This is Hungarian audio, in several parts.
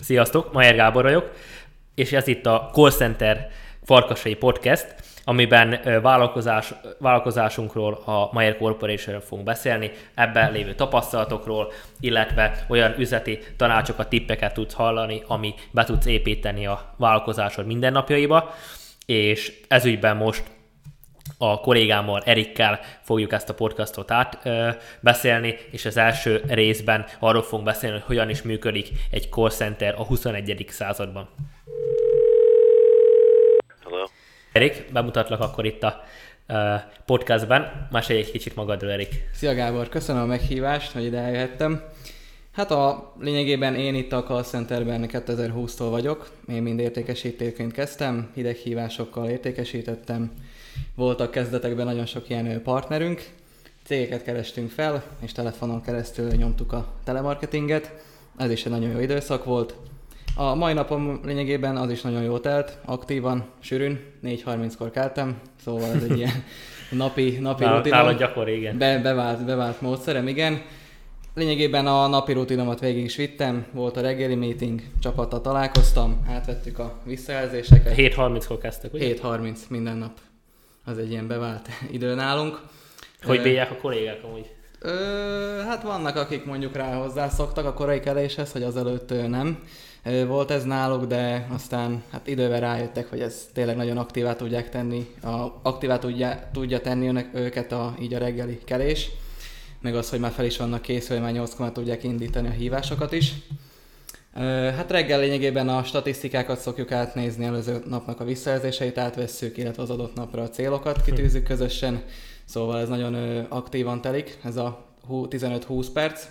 Sziasztok, Majer Gábor vagyok, és ez itt a Call Center Farkasai Podcast, amiben vállalkozás, vállalkozásunkról, a Mayer corporation fogunk beszélni, ebben lévő tapasztalatokról, illetve olyan üzleti tanácsokat, tippeket tudsz hallani, ami be tudsz építeni a vállalkozásod mindennapjaiba, és ezügyben most a kollégámmal, Erikkel fogjuk ezt a podcastot átbeszélni, és az első részben arról fogunk beszélni, hogy hogyan is működik egy call center a 21. században. Hello. Erik, bemutatlak akkor itt a podcastben. Mesélj egy kicsit magadról, Erik. Szia Gábor, köszönöm a meghívást, hogy ide eljöhettem. Hát a lényegében én itt a call centerben 2020-tól vagyok. Én mind értékesítőként kezdtem, hideghívásokkal értékesítettem, voltak kezdetekben nagyon sok ilyen partnerünk, cégeket kerestünk fel, és telefonon keresztül nyomtuk a telemarketinget. Ez is egy nagyon jó időszak volt. A mai napom lényegében az is nagyon jó telt, aktívan, sűrűn, 4.30-kor keltem, szóval ez egy ilyen napi, napi rutinom. Gyakori, igen. Be, bevált, bevált módszerem, igen. Lényegében a napi rutinomat végig is vittem, volt a reggeli meeting, csapattal találkoztam, átvettük a visszajelzéseket. 7.30-kor kezdtek, ugye? 7.30 minden nap az egy ilyen bevált idő nálunk. Hogy bírják a kollégák amúgy? Ö, hát vannak, akik mondjuk rá hozzászoktak a korai keléshez, hogy azelőtt nem. Volt ez náluk, de aztán hát idővel rájöttek, hogy ez tényleg nagyon aktívá tudják tenni, a, aktívá tudja, tudja tenni önök, őket a, így a reggeli kelés, meg az, hogy már fel is vannak készülve, már 8 tudják indítani a hívásokat is. Hát reggel lényegében a statisztikákat szokjuk átnézni, előző napnak a visszajelzéseit átvesszük, illetve az adott napra a célokat kitűzzük közösen, szóval ez nagyon aktívan telik, ez a 15-20 perc.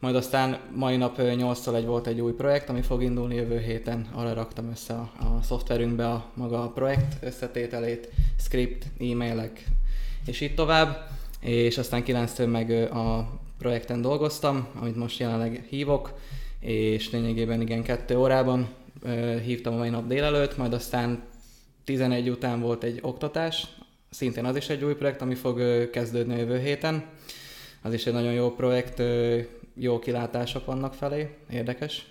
Majd aztán mai nap 8-tól egy volt egy új projekt, ami fog indulni jövő héten. Arra raktam össze a, a szoftverünkbe a maga a projekt összetételét, script, e-mailek, és így tovább. És aztán 9-től meg a projekten dolgoztam, amit most jelenleg hívok és lényegében igen, kettő órában hívtam a mai nap délelőtt, majd aztán 11 után volt egy oktatás, szintén az is egy új projekt, ami fog kezdődni jövő héten. Az is egy nagyon jó projekt, jó kilátások vannak felé, érdekes.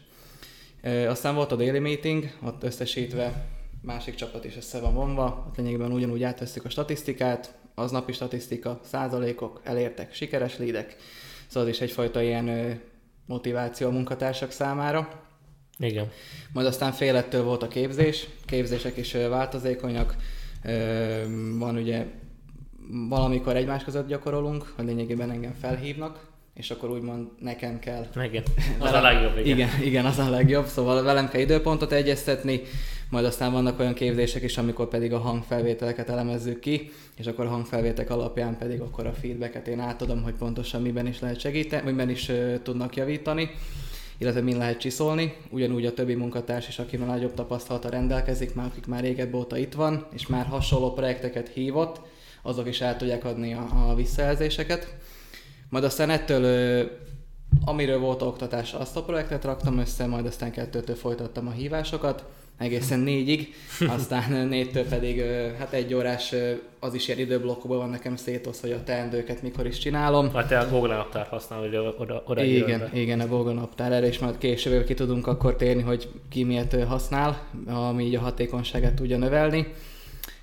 Aztán volt a daily meeting, ott összesítve másik csapat is össze van vonva, ott lényegében ugyanúgy átvesztük a statisztikát, az napi statisztika, százalékok, elértek, sikeres lídek, szóval az is egyfajta ilyen motiváció a munkatársak számára. Igen. Majd aztán félettől volt a képzés, képzések is változékonyak, van ugye valamikor egymás között gyakorolunk, hogy lényegében engem felhívnak, és akkor úgymond nekem kell. Igen, az a legjobb. Igen. igen, igen, az a legjobb, szóval velem kell időpontot egyeztetni, majd aztán vannak olyan képzések is, amikor pedig a hangfelvételeket elemezzük ki, és akkor a hangfelvétek alapján pedig akkor a feedbacket én átadom, hogy pontosan miben is lehet segíteni, miben is uh, tudnak javítani illetve min lehet csiszolni. Ugyanúgy a többi munkatárs is, aki már nagyobb tapasztalata rendelkezik, már akik már régebb óta itt van, és már hasonló projekteket hívott, azok is el tudják adni a, a visszajelzéseket. Majd aztán ettől, amiről volt oktatás, azt a projektet raktam össze, majd aztán kettőtől folytattam a hívásokat, egészen négyig, aztán négytől pedig hát egy órás, az is ilyen időblokkokban van nekem szétosz, hogy a teendőket mikor is csinálom. Hát te a Google naptár használod, hogy oda, oda Igen, igen, a Google naptár erre, és majd később ki tudunk akkor térni, hogy ki miért használ, ami így a hatékonyságát tudja növelni.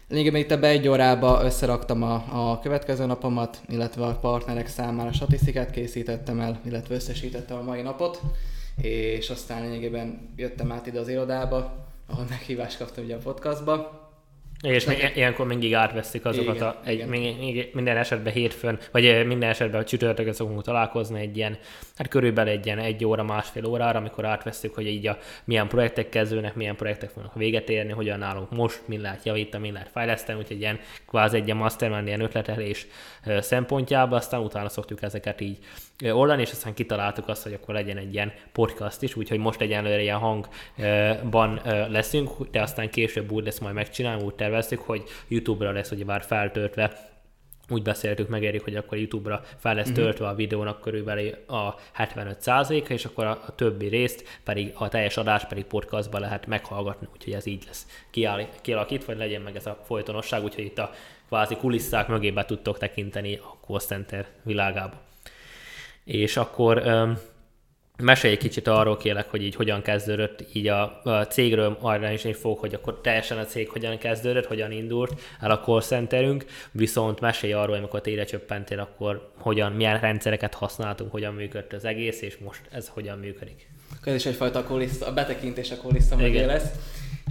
Lényegében itt egy órába összeraktam a, a következő napomat, illetve a partnerek számára statisztikát készítettem el, illetve összesítettem a mai napot, és aztán lényegében jöttem át ide az irodába, ahol meghívást kaptam ugye a podcastba, és még ilyenkor mindig átveszik azokat igen, a, egy, igen. Még, minden esetben hétfőn, vagy minden esetben a csütörtökön szokunk találkozni egy ilyen, hát körülbelül egy ilyen egy óra, másfél órára, amikor átveszik, hogy így a, milyen projektek kezdőnek, milyen projektek fognak véget érni, hogyan nálunk most, mi lehet javítani, mi lehet fejleszteni, úgyhogy ilyen kvázi egy ilyen mastermind ilyen ötletelés szempontjából, aztán utána szoktuk ezeket így oldani, és aztán kitaláltuk azt, hogy akkor legyen egy ilyen podcast is, úgyhogy most egyenlőre ilyen hangban leszünk, de aztán később úgy lesz majd megcsinálni, úgy terveztük, hogy YouTube-ra lesz ugye már feltöltve úgy beszéltük meg, Erik, hogy akkor YouTube-ra fel lesz mhm. töltve a videónak körülbelül a 75%-a, és akkor a, a többi részt pedig a teljes adás pedig podcastban lehet meghallgatni, úgyhogy ez így lesz kialakítva, vagy legyen meg ez a folytonosság, úgyhogy itt a kvázi kulisszák mögé be tudtok tekinteni a call center világába. És akkor Mesélj egy kicsit arról kérlek, hogy így hogyan kezdődött így a, a cégről, arra is egy fog, hogy akkor teljesen a cég hogyan kezdődött, hogyan indult el a call centerünk, viszont mesélj arról, amikor tére csöppentél, akkor hogyan, milyen rendszereket használtunk, hogyan működött az egész, és most ez hogyan működik. Ez is egyfajta kulisszа, a betekintés a kulissza mögé lesz.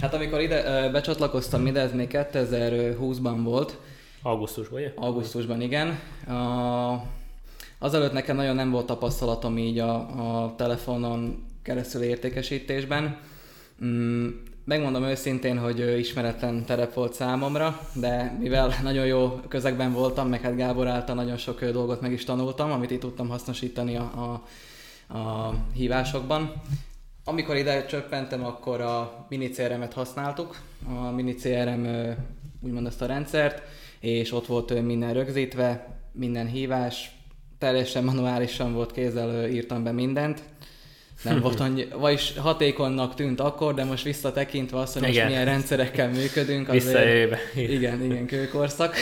Hát amikor ide becsatlakoztam ide, ez még 2020-ban volt. Augusztusban, ugye? Augusztusban, igen. A, azelőtt nekem nagyon nem volt tapasztalatom így a, a telefonon keresztül értékesítésben. Mm, megmondom őszintén, hogy ismeretlen terep volt számomra, de mivel nagyon jó közegben voltam, meg hát Gábor által nagyon sok dolgot meg is tanultam, amit itt tudtam hasznosítani a, a, a hívásokban. Amikor ide csöppentem, akkor a mini CRM-et használtuk, a mini CRM úgymond ezt a rendszert, és ott volt minden rögzítve, minden hívás, teljesen manuálisan volt kézzel írtam be mindent, nem volt annyi, vagyis hatékonynak tűnt akkor, de most visszatekintve azt, hogy igen. most milyen rendszerekkel működünk. Visszajöve. Igen, igen, kőkorszak.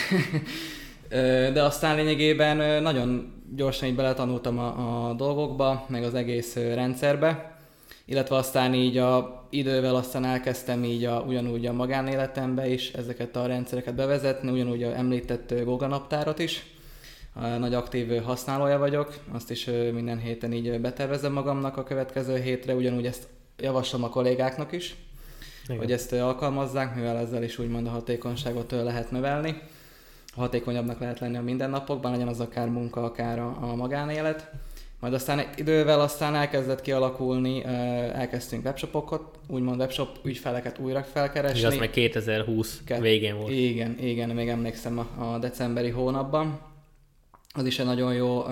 De aztán lényegében nagyon gyorsan így beletanultam a, a dolgokba, meg az egész rendszerbe illetve aztán így a idővel aztán elkezdtem így a, ugyanúgy a magánéletembe is ezeket a rendszereket bevezetni, ugyanúgy a említett Google naptárat is. Nagy aktív használója vagyok, azt is minden héten így betervezem magamnak a következő hétre, ugyanúgy ezt javaslom a kollégáknak is, Igen. hogy ezt alkalmazzák, mivel ezzel is úgymond a hatékonyságot lehet növelni. Hatékonyabbnak lehet lenni a mindennapokban, legyen az akár munka, akár a, a magánélet. Majd aztán idővel aztán elkezdett kialakulni, elkezdtünk webshopokat, úgymond webshop ügyfeleket újra felkeresni. És az meg 2020 Ke- végén volt. Igen, igen, még emlékszem a, a decemberi hónapban. Az is egy nagyon jó,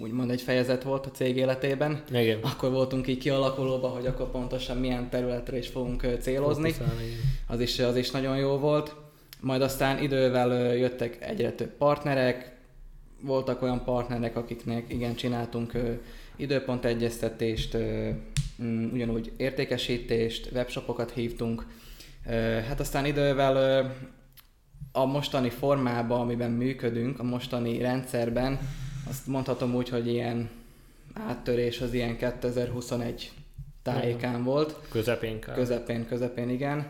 úgymond egy fejezet volt a cég életében. Igen. Akkor voltunk így kialakulóban, hogy akkor pontosan milyen területre is fogunk célozni. Az is, az is nagyon jó volt. Majd aztán idővel jöttek egyre több partnerek, voltak olyan partnerek, akiknek igen, csináltunk ö, időpontegyeztetést, ö, mm, ugyanúgy értékesítést, webshopokat hívtunk. Hát aztán idővel a mostani formában, amiben működünk, a mostani rendszerben, azt mondhatom úgy, hogy ilyen áttörés az ilyen 2021 tájékán volt. Közepén. Közepén, közepén, igen.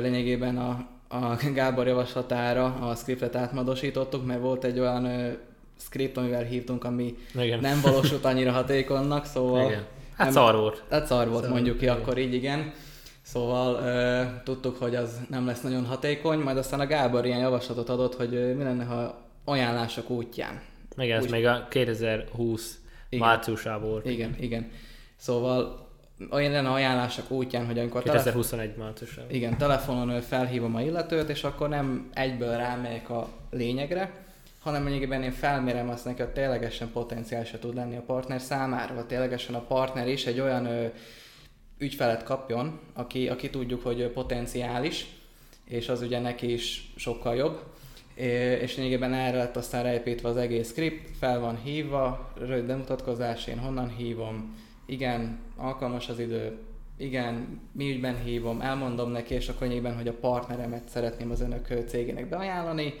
Lényegében a, a Gábor javaslatára a scriptet átmodosítottuk, mert volt egy olyan ö, script, amivel hívtunk, ami igen. nem valósult annyira hatékonynak, szóval... Igen. Hát nem, szar volt. Hát szar volt, szar mondjuk ki, akkor így igen. Szóval tudtuk, hogy az nem lesz nagyon hatékony, majd aztán a Gábor ilyen javaslatot adott, hogy ö, mi lenne, ha ajánlások útján. Meg ez Úgy... még a 2020 igen. márciusában volt. Igen, igen. Szóval olyan lenne ajánlások útján, hogy amikor... 2021 telefon... márciusában. Igen, telefonon felhívom a illetőt, és akkor nem egyből rámegyek a lényegre, hanem lényegében én felmérem azt neki, hogy ténylegesen potenciálisan tud lenni a partner számára, vagy ténylegesen a partner is egy olyan ö, ügyfelet kapjon, aki, aki tudjuk, hogy potenciális, és az ugye neki is sokkal jobb. És lényegében erre lett aztán reépítve az egész script, fel van hívva, rövid bemutatkozás, én honnan hívom, igen, alkalmas az idő, igen, mi ügyben hívom, elmondom neki, és akkor lényegében, hogy a partneremet szeretném az önök cégének beajánlani,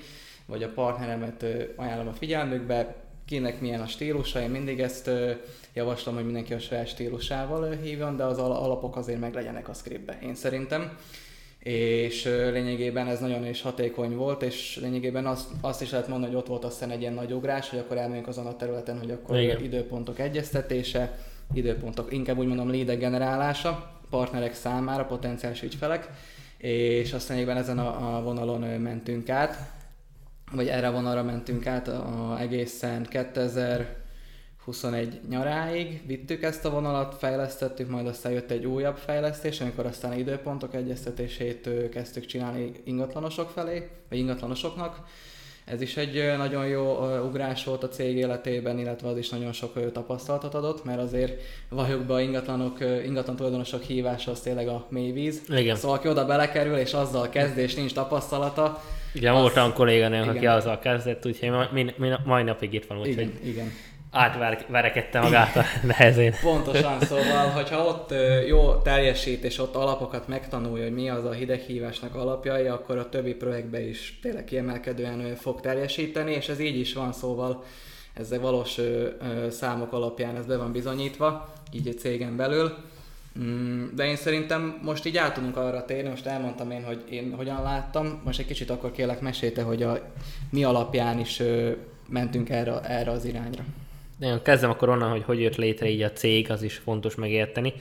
vagy a partneremet ajánlom a figyelmükbe, kinek milyen a stílusa, én mindig ezt javaslom, hogy mindenki a saját stílusával hívjon, de az alapok azért meg legyenek a scriptbe, én szerintem. És lényegében ez nagyon is hatékony volt, és lényegében azt, azt is lehet mondani, hogy ott volt aztán egy ilyen nagy ugrás, hogy akkor elmegyünk azon a területen, hogy akkor Igen. időpontok egyeztetése, időpontok, inkább úgy mondom lead generálása, partnerek számára, potenciális ügyfelek, és aztán ezen a, a vonalon mentünk át vagy erre a vonalra mentünk át a, egészen 2021 nyaráig, vittük ezt a vonalat, fejlesztettük, majd aztán jött egy újabb fejlesztés, amikor aztán időpontok egyeztetését kezdtük csinálni ingatlanosok felé, vagy ingatlanosoknak. Ez is egy nagyon jó ugrás volt a cég életében, illetve az is nagyon sok tapasztalatot adott, mert azért valljuk be ingatlanok, ingatlan tulajdonosok hívása az tényleg a mélyvíz. Igen. Szóval aki oda belekerül és azzal kezd és nincs tapasztalata, igen, az... volt olyan kolléganőm, aki azzal kezdett, úgyhogy ma, mi, mi, mai napig itt van, úgyhogy igen, igen. Átverekedte magát a nehezén. Pontosan, szóval, hogyha ott jó teljesít, és ott alapokat megtanulja, hogy mi az a hideghívásnak alapjai, akkor a többi projektbe is tényleg kiemelkedően fog teljesíteni, és ez így is van, szóval ezek valós számok alapján ez be van bizonyítva, így egy cégen belül. Mm, de én szerintem most így át tudunk arra térni, most elmondtam én, hogy én hogyan láttam, most egy kicsit akkor kérlek mesélte, hogy a mi alapján is mentünk erre, erre az irányra. Nagyon kezdem akkor onnan, hogy hogy jött létre így a cég, az is fontos megérteni.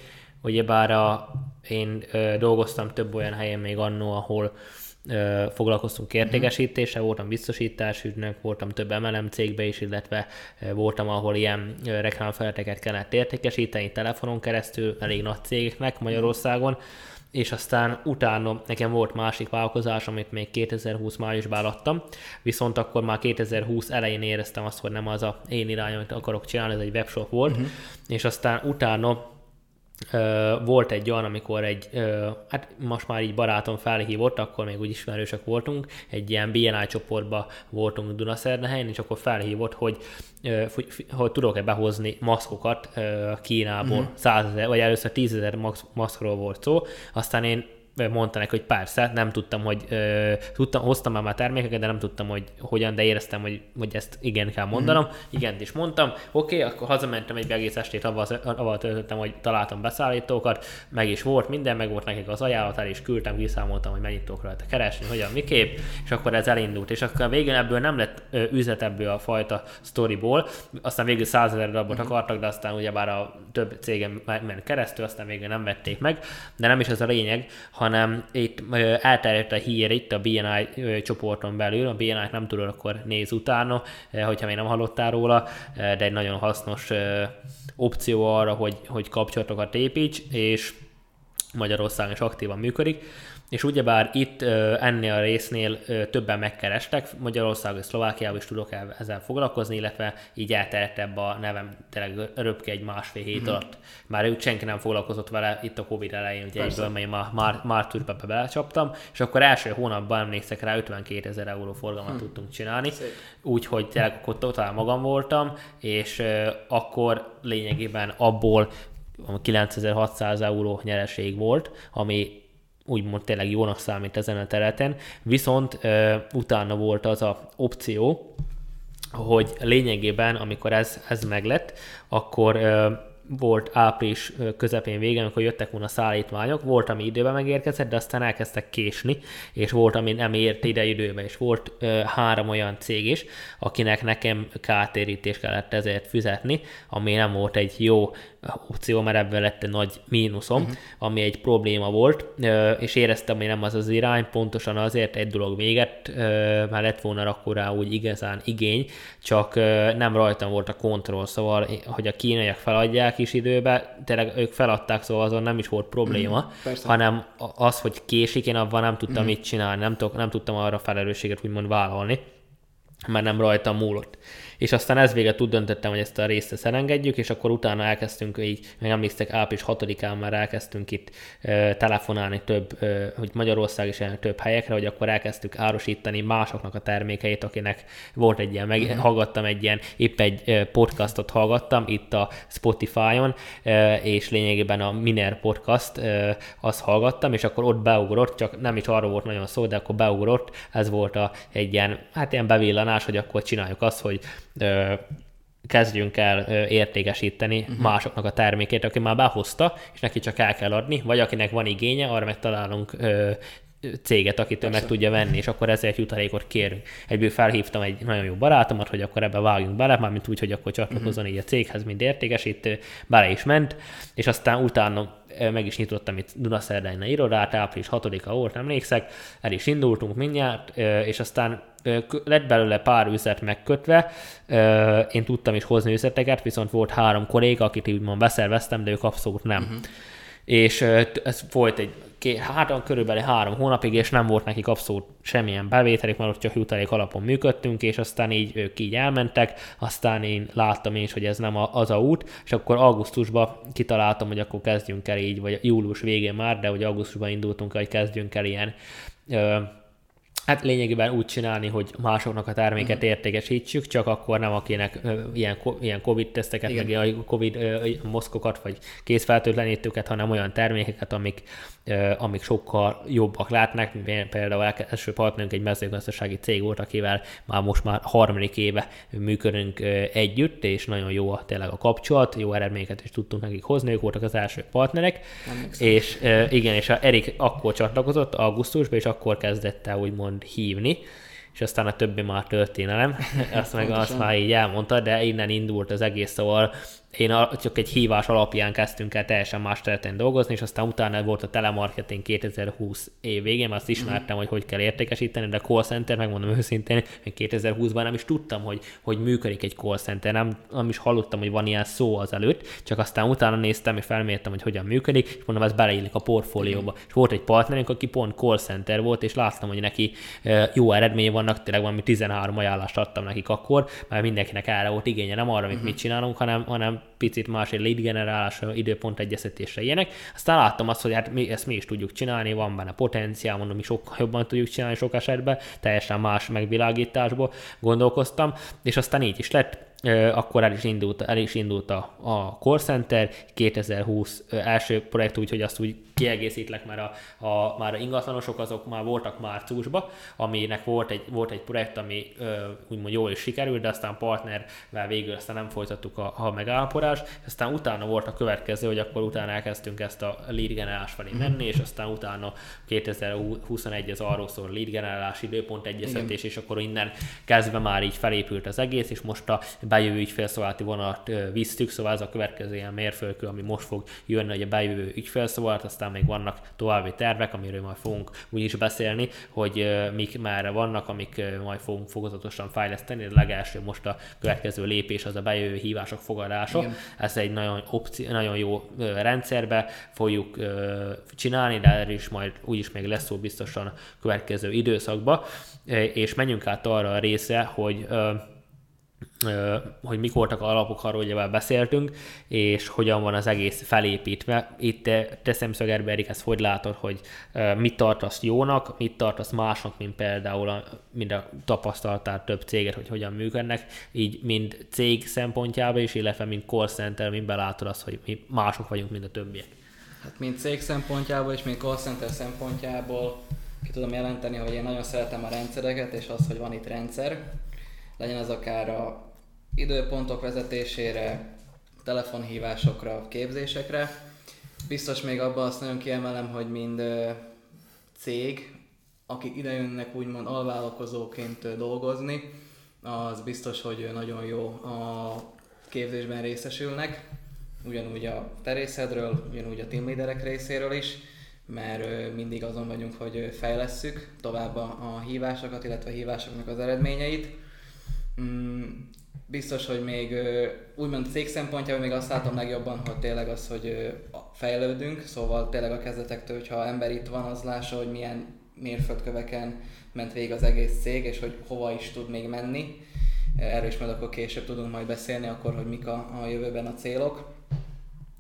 Ugyebár a, én ö, dolgoztam több olyan helyen még annó, ahol ö, foglalkoztunk értékesítéssel, uh-huh. voltam biztosításügynök, voltam több MLM cégbe is, illetve ö, voltam, ahol ilyen ö, reklámfeleteket kellett értékesíteni telefonon keresztül, elég nagy cégeknek Magyarországon, és aztán utána nekem volt másik vállalkozás, amit még 2020 májusban adtam, viszont akkor már 2020 elején éreztem azt, hogy nem az a én irány, amit akarok csinálni, ez egy webshop volt, uh-huh. és aztán utána volt egy olyan, amikor egy, hát most már így barátom felhívott, akkor még úgy ismerősök voltunk, egy ilyen BNI csoportba voltunk Dunaszernehelyen, és akkor felhívott, hogy, hogy tudok-e behozni maszkokat Kínából, mm-hmm. 100 ezer, vagy először 10 ezer maszkról volt szó, aztán én mondta neki, hogy persze, nem tudtam, hogy ö, tudtam, hoztam már, már termékeket, de nem tudtam, hogy hogyan, de éreztem, hogy, hogy ezt igen kell mondanom. Mm-hmm. Igen, is mondtam. Oké, okay, akkor hazamentem egy egész estét, avval, avval töltöttem, hogy találtam beszállítókat, meg is volt minden, meg volt nekik az ajánlat, el is küldtem, kiszámoltam, hogy mennyit tudok rajta keresni, hogyan, miképp, és akkor ez elindult. És akkor végén ebből nem lett ö, üzlet ebből a fajta storyból, aztán végül 100 ezer darabot mm-hmm. akartak, de aztán ugyebár a több cégem ment keresztül, aztán végül nem vették meg, de nem is ez a lényeg, hanem itt elterjedt a hír itt a BNI csoporton belül, a BNI-t nem tudod, akkor néz utána, hogyha még nem hallottál róla, de egy nagyon hasznos opció arra, hogy, hogy kapcsolatokat építs, és Magyarországon is aktívan működik és ugyebár itt ennél a résznél többen megkerestek, Magyarország és Szlovákiában is tudok ezzel foglalkozni, illetve így elterjettebb a nevem tényleg röpke egy másfél hét mm-hmm. alatt. Már ők senki nem foglalkozott vele itt a Covid elején, ugye egyből, mert már, már, már turbebe belecsaptam, és akkor első hónapban emlékszek rá 52 ezer euró forgalmat hmm. tudtunk csinálni, úgyhogy tényleg akkor totál magam voltam, és akkor lényegében abból 9600 euró nyereség volt, ami úgymond tényleg jónak számít ezen a területen, viszont ö, utána volt az a opció, hogy lényegében, amikor ez, ez meglett, akkor ö, volt április közepén végén, amikor jöttek volna szállítmányok, volt, ami időben megérkezett, de aztán elkezdtek késni, és volt, ami nem ért ide időbe, és volt ö, három olyan cég is, akinek nekem kártérítést kellett ezért fizetni, ami nem volt egy jó opció, mert ebből lett egy nagy mínuszom, uh-huh. ami egy probléma volt, és éreztem, hogy nem az az irány, pontosan azért egy dolog véget, már lett volna akkor rá úgy igazán igény, csak nem rajtam volt a kontroll, szóval, hogy a kínaiak feladják is időbe, tényleg ők feladták, szóval azon nem is volt probléma, uh-huh. hanem az, hogy késik, én abban nem tudtam uh-huh. mit csinálni, nem, nem tudtam arra felelősséget úgymond vállalni, mert nem rajtam múlott és aztán ez véget úgy döntöttem, hogy ezt a részt ezt elengedjük, és akkor utána elkezdtünk így, még emléksztek, április 6-án már elkezdtünk itt ö, telefonálni több, ö, hogy Magyarország is több helyekre, hogy akkor elkezdtük árosítani másoknak a termékeit, akinek volt egy ilyen, meg uh-huh. hallgattam egy ilyen, épp egy podcastot hallgattam itt a Spotify-on, ö, és lényegében a Miner podcast, ö, azt hallgattam, és akkor ott beugrott, csak nem is arról volt nagyon szó, de akkor beugrott, ez volt a, egy ilyen, hát ilyen bevillanás, hogy akkor csináljuk azt, hogy kezdjünk el értékesíteni uh-huh. másoknak a termékét, aki már behozta, és neki csak el kell adni, vagy akinek van igénye, arra megtalálunk céget, akitől Persze. meg tudja venni, és akkor ezért jutalékot kérünk. Egyből felhívtam egy nagyon jó barátomat, hogy akkor ebbe vágjunk bele, mármint úgy, hogy akkor csatlakozzon uh-huh. így a céghez, mint értékesítő, bele is ment, és aztán utána meg is nyitottam itt Dunaszerdájna irodát, április 6-a volt, emlékszek, el is indultunk mindjárt, és aztán lett belőle pár üzlet megkötve, én tudtam is hozni üzleteket, viszont volt három kolléga, akit úgymond beszerveztem, de ők abszolút nem. Uh-huh. És ez volt egy két, hát körülbelül három hónapig, és nem volt nekik abszolút semmilyen bevételük, mert ott csak jutalék alapon működtünk, és aztán így ők így elmentek, aztán én láttam is, hogy ez nem az a út, és akkor augusztusban kitaláltam, hogy akkor kezdjünk el így, vagy július végén már, de hogy augusztusban indultunk, hogy kezdjünk el ilyen ö, Hát lényegében úgy csinálni, hogy másoknak a terméket uh-huh. értékesítsük, csak akkor nem akinek ö, ilyen, ilyen COVID-teszteket, Igen. meg a COVID ö, moszkokat, vagy készfeltőtlenítőket, hanem olyan termékeket, amik, amik sokkal jobbak látnak. Például első partnerünk egy mezőgazdasági cég volt, akivel már most már harmadik éve működünk együtt, és nagyon jó a, tényleg a kapcsolat, jó eredményeket is tudtunk nekik hozni, ők voltak az első partnerek. És igen, és a Erik akkor csatlakozott augusztusban, és akkor kezdett el úgymond úgymond hívni, és aztán a többi már történelem, azt meg azt már így elmondta, de innen indult az egész, szóval én csak egy hívás alapján kezdtünk el teljesen más területen dolgozni, és aztán utána volt a telemarketing 2020 év végén, mert azt mhm. ismertem, hogy hogy kell értékesíteni, de call center, megmondom őszintén, hogy 2020-ban nem is tudtam, hogy, hogy működik egy call center, nem, nem is hallottam, hogy van ilyen szó az előtt, csak aztán utána néztem, és felmértem, hogy hogyan működik, és mondom, ez beleillik a portfólióba. És volt egy partnerünk, aki pont call center volt, és láttam, hogy neki jó eredmény vannak, tényleg valami 13 ajánlást adtam nekik akkor, mert mindenkinek erre volt igénye, nem arra, amit mm-hmm. mit csinálunk, hanem, hanem picit más, egy lead generálásra, időpont egyeztetésre ilyenek. Aztán láttam azt, hogy hát mi, ezt mi is tudjuk csinálni, van benne potenciál, mondom, mi sokkal jobban tudjuk csinálni sok esetben, teljesen más megvilágításból gondolkoztam, és aztán így is lett akkor el is indult, el is indult a, a Core Center, 2020 első projekt, úgyhogy azt úgy kiegészítlek, mert a, a, már a ingatlanosok azok már voltak márciusban, aminek volt egy, volt egy projekt, ami ö, úgymond jól is sikerült, de aztán partnervel végül aztán nem folytattuk a, a megállapodást, aztán utána volt a következő, hogy akkor utána elkezdtünk ezt a lead generálás felé mhm. menni, és aztán utána 2021 az arról szól lead generálás időpont egyeztetés, és akkor innen kezdve már így felépült az egész, és most a bejövő ügyfélszolgálati vonat visszük, szóval ez a következő ilyen mérföldkő, ami most fog jönni, hogy a bejövő ügyfélszolgálat, aztán még vannak további tervek, amiről majd fogunk úgyis beszélni, hogy mik már vannak, amik majd fogunk fokozatosan fejleszteni. A legelső most a következő lépés az a bejövő hívások fogadása. Igen. Ez egy nagyon, opci- nagyon jó rendszerbe fogjuk csinálni, de erről is majd úgyis még lesz szó biztosan a következő időszakban, és menjünk át arra a részre, hogy hogy mik voltak a alapok, arról ugye már beszéltünk, és hogyan van az egész felépítve. Itt te szemszögerbe, Erik, ezt hogy látod, hogy mit tartasz jónak, mit tartasz másnak, mint például a, mind a tapasztaltál több céget, hogy hogyan működnek, így mind cég szempontjából is, illetve mint call center, mind belátod azt, hogy mi mások vagyunk, mint a többiek. Hát mind cég szempontjából és mind call center szempontjából ki tudom jelenteni, hogy én nagyon szeretem a rendszereket, és az, hogy van itt rendszer, legyen az akár a időpontok vezetésére, telefonhívásokra, képzésekre. Biztos még abban azt nagyon kiemelem, hogy mind cég, akik idejönnek úgymond alvállalkozóként dolgozni, az biztos, hogy nagyon jó a képzésben részesülnek, ugyanúgy a terészedről, ugyanúgy a team leaderek részéről is, mert mindig azon vagyunk, hogy fejlesszük tovább a, hívásokat, illetve a hívásoknak az eredményeit. Mm, biztos, hogy még úgymond cég szempontjából még azt látom legjobban, hogy tényleg az, hogy fejlődünk, szóval tényleg a kezdetektől, hogyha ember itt van, az lássa, hogy milyen mérföldköveken ment végig az egész cég, és hogy hova is tud még menni. Erről is majd akkor később tudunk majd beszélni, akkor, hogy mik a, a jövőben a célok.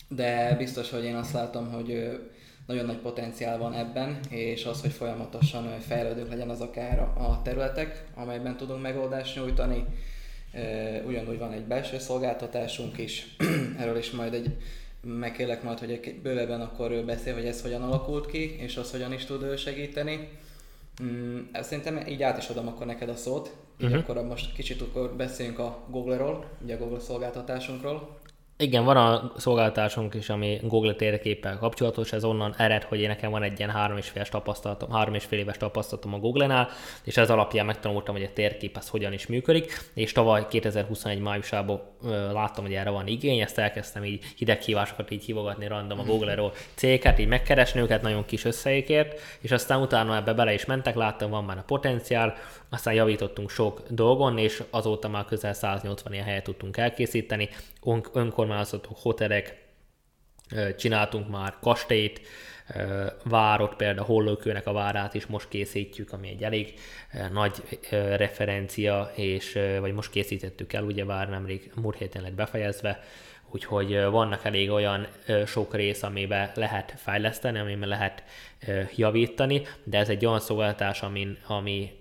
De biztos, hogy én azt látom, hogy nagyon nagy potenciál van ebben, és az, hogy folyamatosan fejlődők legyen az akár a területek, amelyben tudunk megoldást nyújtani. Ugyanúgy van egy belső szolgáltatásunk is, erről is majd egy megkérlek majd, hogy bővebben akkor ő beszél, hogy ez hogyan alakult ki, és az hogyan is tud segíteni. Mm, szerintem így át is adom akkor neked a szót, így uh-huh. akkor most kicsit akkor beszéljünk a Google-ról, ugye a Google szolgáltatásunkról. Igen, van a szolgáltatásunk is, ami Google térképpel kapcsolatos, ez onnan ered, hogy én nekem van egy ilyen három és fél tapasztalatom, három és fél éves tapasztalatom a Google-nál, és ez alapján megtanultam, hogy a térkép ez hogyan is működik, és tavaly 2021 májusában láttam, hogy erre van igény, ezt elkezdtem így hideghívásokat így hívogatni random a Google-ról céget, így megkeresni őket nagyon kis összeikért, és aztán utána ebbe bele is mentek, láttam, van már a potenciál, aztán javítottunk sok dolgon, és azóta már közel 180 ilyen helyet tudtunk elkészíteni, önkormányzatok, hotelek, csináltunk már kastélyt, várot, például Hollókőnek a várát is most készítjük, ami egy elég nagy referencia, és vagy most készítettük el, ugye vár nemrég múlt héten lett befejezve, úgyhogy vannak elég olyan sok rész, amiben lehet fejleszteni, amiben lehet javítani, de ez egy olyan szolgáltatás, ami, ami,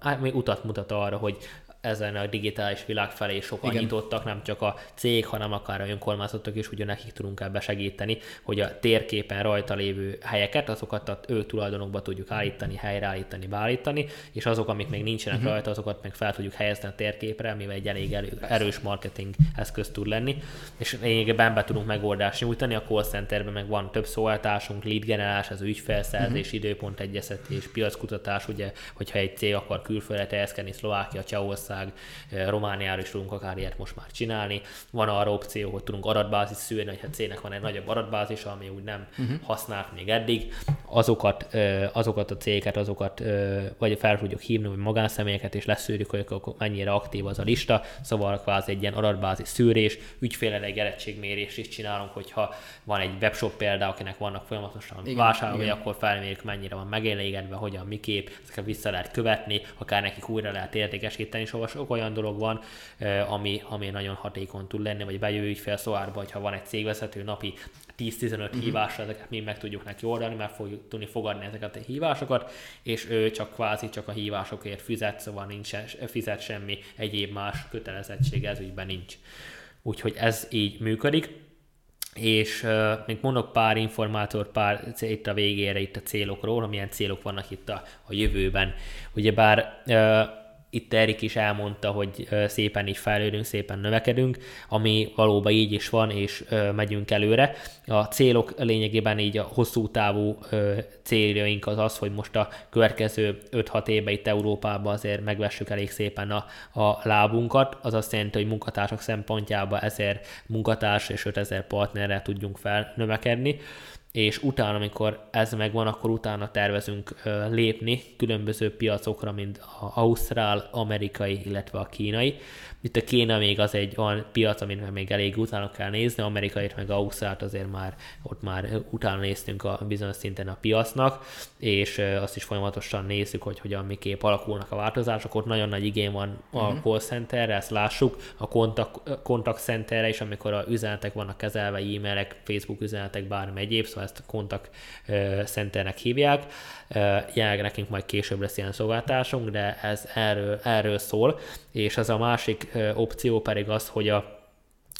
ami utat mutat arra, hogy ezen a digitális világ felé sokan Igen. nyitottak, nem csak a cég, hanem akár a önkormányzatok is, ugye nekik tudunk ebbe segíteni, hogy a térképen rajta lévő helyeket, azokat a ő tulajdonokba tudjuk állítani, helyreállítani, beállítani, és azok, amik még nincsenek uh-huh. rajta, azokat meg fel tudjuk helyezni a térképre, mivel egy elég elő, erős marketing eszköz tud lenni, és lényegében be tudunk megoldást nyújtani, a call centerben meg van több szolgáltásunk, lead generálás, az ügyfelszerzés, uh-huh. időpont egyeztetés, piackutatás, ugye, hogyha egy cég akar külföldre teljeszkedni, Szlovákia, Csehország, Magyarország, eh, Romániára is tudunk akár ilyet most már csinálni. Van arra opció, hogy tudunk adatbázis szűrni, hogyha cégnek van egy nagyobb adatbázis, ami úgy nem uh-huh. használt még eddig, azokat, azokat a cégeket, azokat vagy fel tudjuk hívni, vagy magánszemélyeket, és leszűrjük, hogy mennyire aktív az a lista, szóval kvázi egy ilyen adatbázis szűrés, ügyfélelegi eredtségmérést is csinálunk, hogyha van egy webshop példa, akinek vannak folyamatosan vásárolói, akkor felmérjük, mennyire van megélégedve, hogyan, miképp, ezeket vissza lehet követni, akár nekik újra lehet értékesíteni, és sok olyan dolog van, ami, ami nagyon hatékony tud lenni, vagy bejövő ügyfélszóárba, hogyha van egy cégvezető napi 10-15 uh-huh. hívásra, ezeket mi meg tudjuk neki oldani, mert fogjuk tudni fogadni ezeket a hívásokat, és ő csak kvázi csak a hívásokért fizet, szóval nincs fizet semmi egyéb más kötelezettség ez ügyben nincs. Úgyhogy ez így működik és még mondok pár informátor, pár itt a végére itt a célokról, milyen célok vannak itt a, a jövőben. Ugyebár itt Erik is elmondta, hogy szépen így fejlődünk, szépen növekedünk, ami valóban így is van, és megyünk előre. A célok lényegében így a hosszú távú céljaink az az, hogy most a következő 5-6 évben itt Európában azért megvessük elég szépen a, a lábunkat. Az azt jelenti, hogy munkatársak szempontjában ezért munkatárs és 5000 partnerrel tudjunk felnövekedni és utána, amikor ez megvan, akkor utána tervezünk lépni különböző piacokra, mint a Ausztrál, amerikai, illetve a kínai. Itt a Kína még az egy olyan piac, amit még elég utána kell nézni, amerikait meg Ausztrált azért már ott már utána néztünk a bizonyos szinten a piacnak, és azt is folyamatosan nézzük, hogy hogyan miképp alakulnak a változások. Ott nagyon nagy igény van a uh-huh. call centerre, ezt lássuk, a contact, contact centerre is, amikor a üzenetek vannak kezelve, e-mailek, Facebook üzenetek, bármi egyéb, szóval ezt a contact centernek hívják. Jelenleg nekünk majd később lesz ilyen szolgáltásunk, de ez erről, erről szól, és ez a másik opció pedig az, hogy a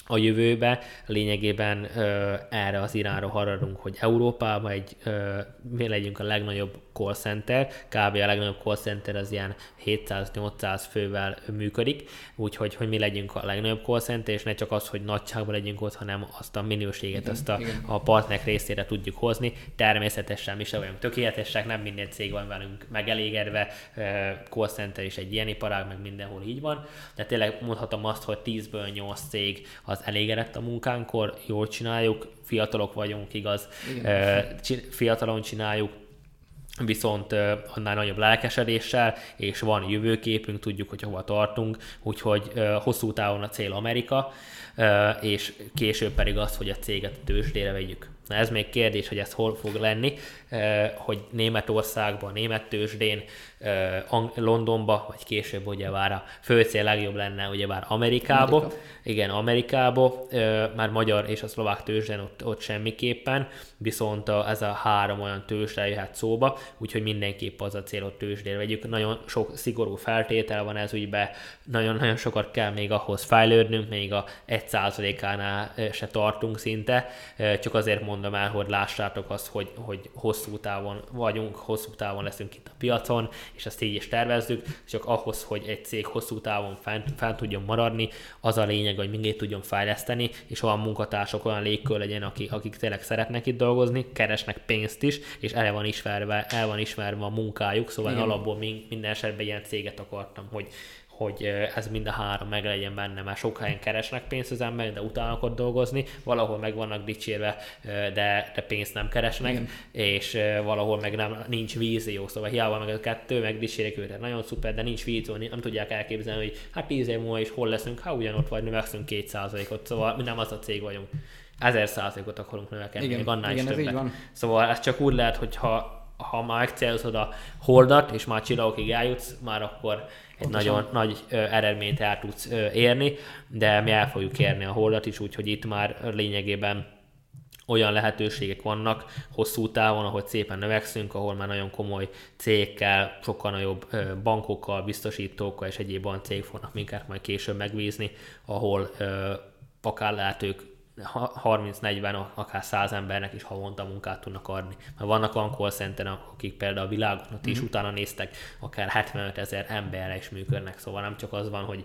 a jövőbe lényegében ö, erre az irányra haradunk, hogy Európában egy, ö, mi legyünk a legnagyobb call center, kb. a legnagyobb call center az ilyen 700-800 fővel működik, úgyhogy hogy mi legyünk a legnagyobb call center, és ne csak az, hogy nagyságban legyünk ott, hanem azt a minőséget, igen, azt a, a partnerek részére tudjuk hozni. Természetesen mi sem vagyunk tökéletesek, nem minden cég van velünk megelégedve, call center is egy ilyen iparág, meg mindenhol így van, de tényleg mondhatom azt, hogy 10-ből 8 cég az elégedett a munkánkor, jól csináljuk, fiatalok vagyunk, igaz, Igen. fiatalon csináljuk, viszont annál nagyobb lelkesedéssel, és van jövőképünk, tudjuk, hogy hova tartunk, úgyhogy hosszú távon a cél Amerika, és később pedig az, hogy a céget tőzsdére vegyük. Na ez még kérdés, hogy ez hol fog lenni, hogy Németországban, német tőzsdén, Londonba, vagy később ugye vár a főcél legjobb lenne ugye vár Amerikába. Amerika. Igen, Amerikába, már magyar és a szlovák tőzsden ott, ott semmiképpen, viszont a, ez a három olyan tőzsde jöhet szóba, úgyhogy mindenképp az a cél, hogy tőzsdére vegyük. Nagyon sok szigorú feltétel van ez ügybe, nagyon-nagyon sokat kell még ahhoz fejlődnünk, még a 1%-ánál se tartunk szinte, csak azért mondom el, hogy lássátok azt, hogy, hogy hosszú távon vagyunk, hosszú távon leszünk itt a piacon, és ezt így is tervezzük, csak ahhoz, hogy egy cég hosszú távon fent, fent tudjon maradni, az a lényeg, hogy mindig tudjon fejleszteni, és olyan munkatársak, olyan légkör legyen, akik, akik tényleg szeretnek itt dolgozni, keresnek pénzt is, és el van ismerve, el van ismerve a munkájuk, szóval Igen. alapból minden esetben ilyen céget akartam, hogy hogy ez mind a három meg legyen benne, mert sok helyen keresnek pénzt az emberek, de utána ott dolgozni, valahol meg vannak dicsérve, de, de pénzt nem keresnek, Igen. és valahol meg nem, nincs vízió, szóval hiába meg a kettő, meg dicsérik őket, nagyon szuper, de nincs vízió, nem tudják elképzelni, hogy hát tíz év múlva is hol leszünk, ha ugyanott vagy növekszünk két százalékot, szóval mi nem az a cég vagyunk. Ezer százalékot akarunk növekedni, igen, még annál igen, is többet. Szóval ez csak úgy lehet, hogyha ha már megcélzod a holdat, és már csillagokig eljutsz, már akkor egy Pontosan. nagyon nagy ö, eredményt el tudsz ö, érni, de mi el fogjuk érni a holdat is, úgyhogy itt már lényegében olyan lehetőségek vannak hosszú távon, ahogy szépen növekszünk, ahol már nagyon komoly cégekkel, sokkal nagyobb bankokkal, biztosítókkal és egyéb olyan cégek fognak minket majd később megvízni, ahol akár lehet ők 30-40, akár 100 embernek is havonta munkát tudnak adni. Mert vannak olyan call center akik például a világon ott is mm-hmm. utána néztek, akár 75 ezer emberre is működnek, szóval nem csak az van, hogy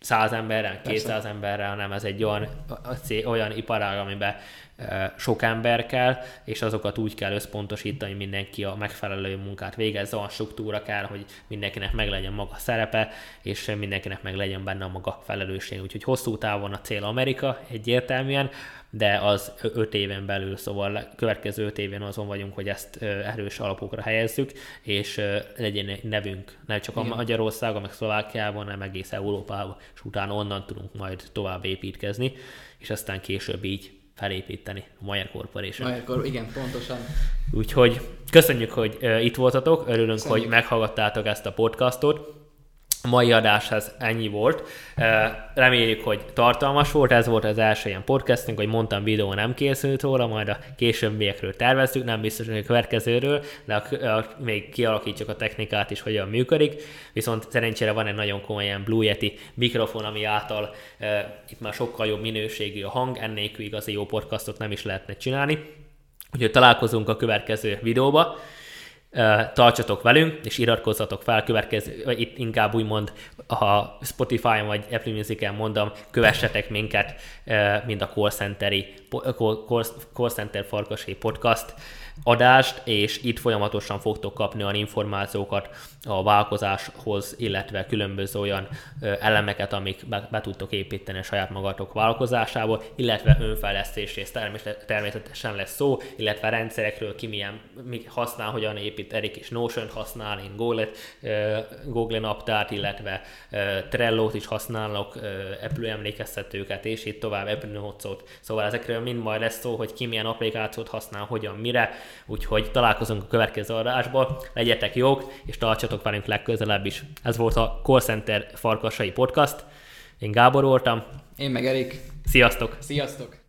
100 emberrel, 200 Persze. emberrel, hanem ez egy olyan, olyan iparág, amiben sok ember kell, és azokat úgy kell összpontosítani, hogy mindenki a megfelelő munkát végezze, olyan struktúra kell, hogy mindenkinek meg legyen maga szerepe, és mindenkinek meg legyen benne a maga felelősség. Úgyhogy hosszú távon a cél Amerika egyértelműen, de az öt éven belül, szóval következő öt éven azon vagyunk, hogy ezt erős alapokra helyezzük, és legyen egy nevünk, nem csak a Igen. Magyarországon, meg Szlovákiában, hanem egész Európában, és utána onnan tudunk majd tovább építkezni, és aztán később így felépíteni a Mayer Corporation. Mayer Corp, igen, pontosan. Úgyhogy köszönjük, hogy itt voltatok, örülünk, köszönjük. hogy meghallgattátok ezt a podcastot. Mai adáshoz ennyi volt. Reméljük, hogy tartalmas volt, ez volt az első ilyen podcastünk, hogy mondtam, videó nem készült róla, majd a későbbiekről tervezzük, nem biztos, hogy a következőről, de a, a, még kialakítjuk a technikát is, hogyan működik. Viszont szerencsére van egy nagyon komoly ilyen Blue Yeti mikrofon, ami által e, itt már sokkal jobb minőségű a hang, ennélkül igazi jó podcastot nem is lehetne csinálni. Úgyhogy találkozunk a következő videóba tartsatok velünk, és iratkozzatok fel, következő, vagy itt inkább úgymond, ha Spotify-on vagy Apple Music-en mondom, kövessetek minket, mint a Call, Centeri, Call Center Farkasé Podcast, adást, és itt folyamatosan fogtok kapni olyan információkat a vállalkozáshoz, illetve különböző olyan elemeket, amik be, be tudtok építeni a saját magatok vállalkozásából, illetve önfejlesztés és természetesen lesz szó, illetve rendszerekről ki milyen mi használ, hogyan épít, Erik is Notion használ, én Google, Google naptárt, illetve Trello-t is használok, Apple emlékeztetőket, és itt tovább Apple Notes-ot, szóval ezekről mind majd lesz szó, hogy ki milyen applikációt használ, hogyan, mire, úgyhogy találkozunk a következő adásból, legyetek jók, és tartsatok velünk legközelebb is. Ez volt a Call Center Farkasai Podcast. Én Gábor voltam. Én meg Erik. Sziasztok! Sziasztok!